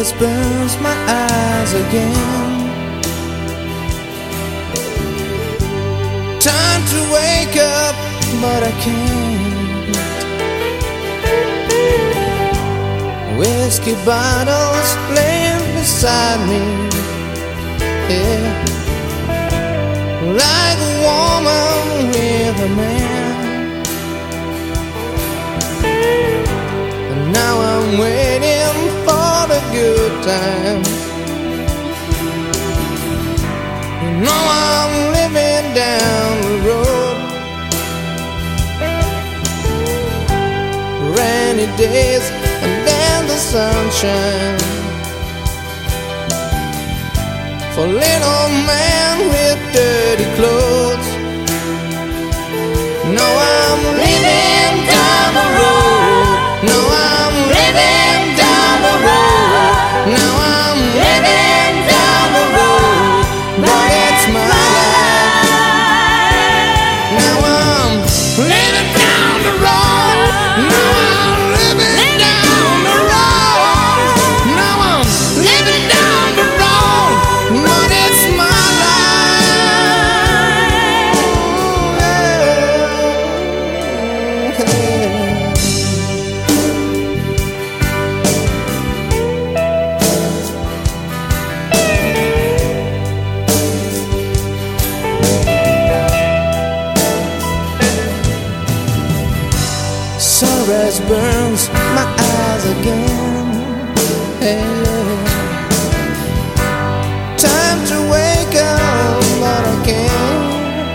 Sunrise burns my eyes again. Time to wake up, but I can't. Whiskey bottles laying beside me. Yeah. Like a woman with a man. And now I'm waiting times. You know I'm living down the road. Rainy days and then the sunshine. For little man with dirty Sunrise burns my eyes again. Hey. Time to wake up, but I can't.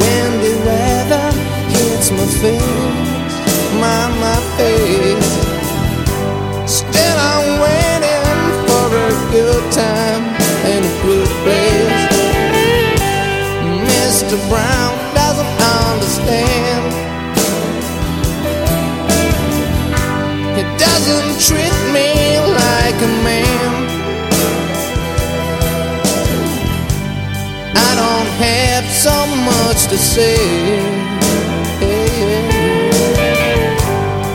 Windy weather hits my face, my my face. Still I'm waiting for a good time like a man. I don't have so much to say.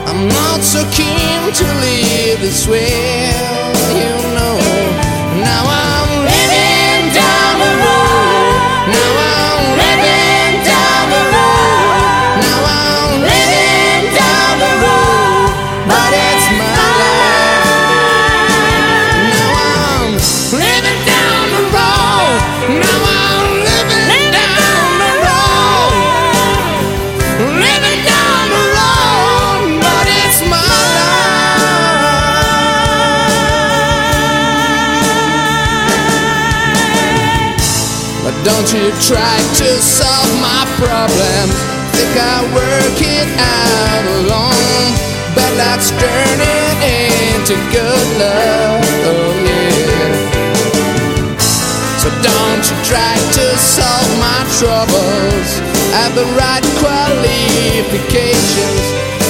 I'm not so keen to live this way, don't you try to solve my problems. Think I work it out alone. Luck's turning into good luck. Oh yeah. So don't you try to solve my troubles. Have the right qualifications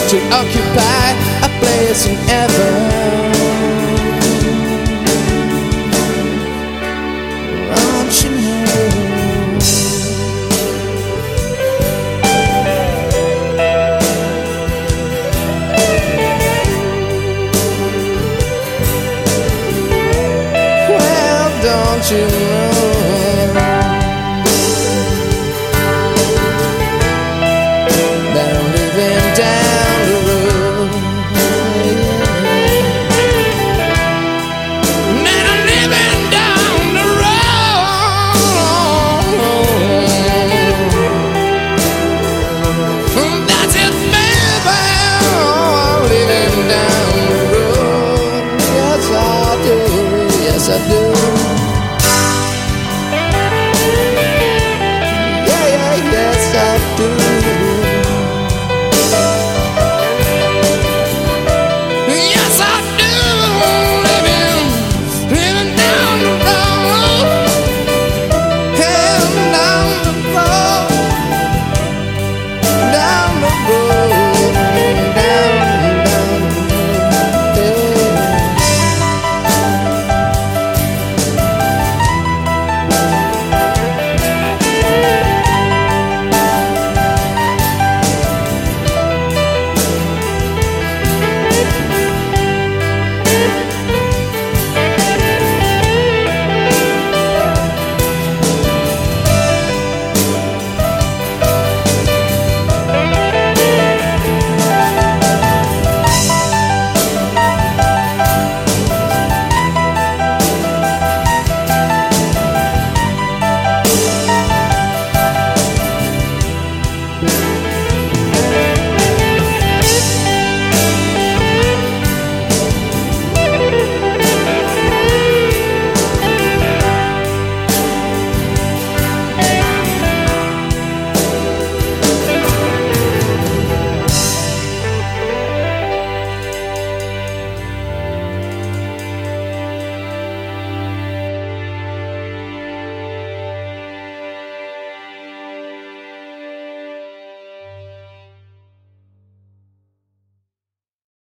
to occupy a place in heaven. Don't you know? Well, don't you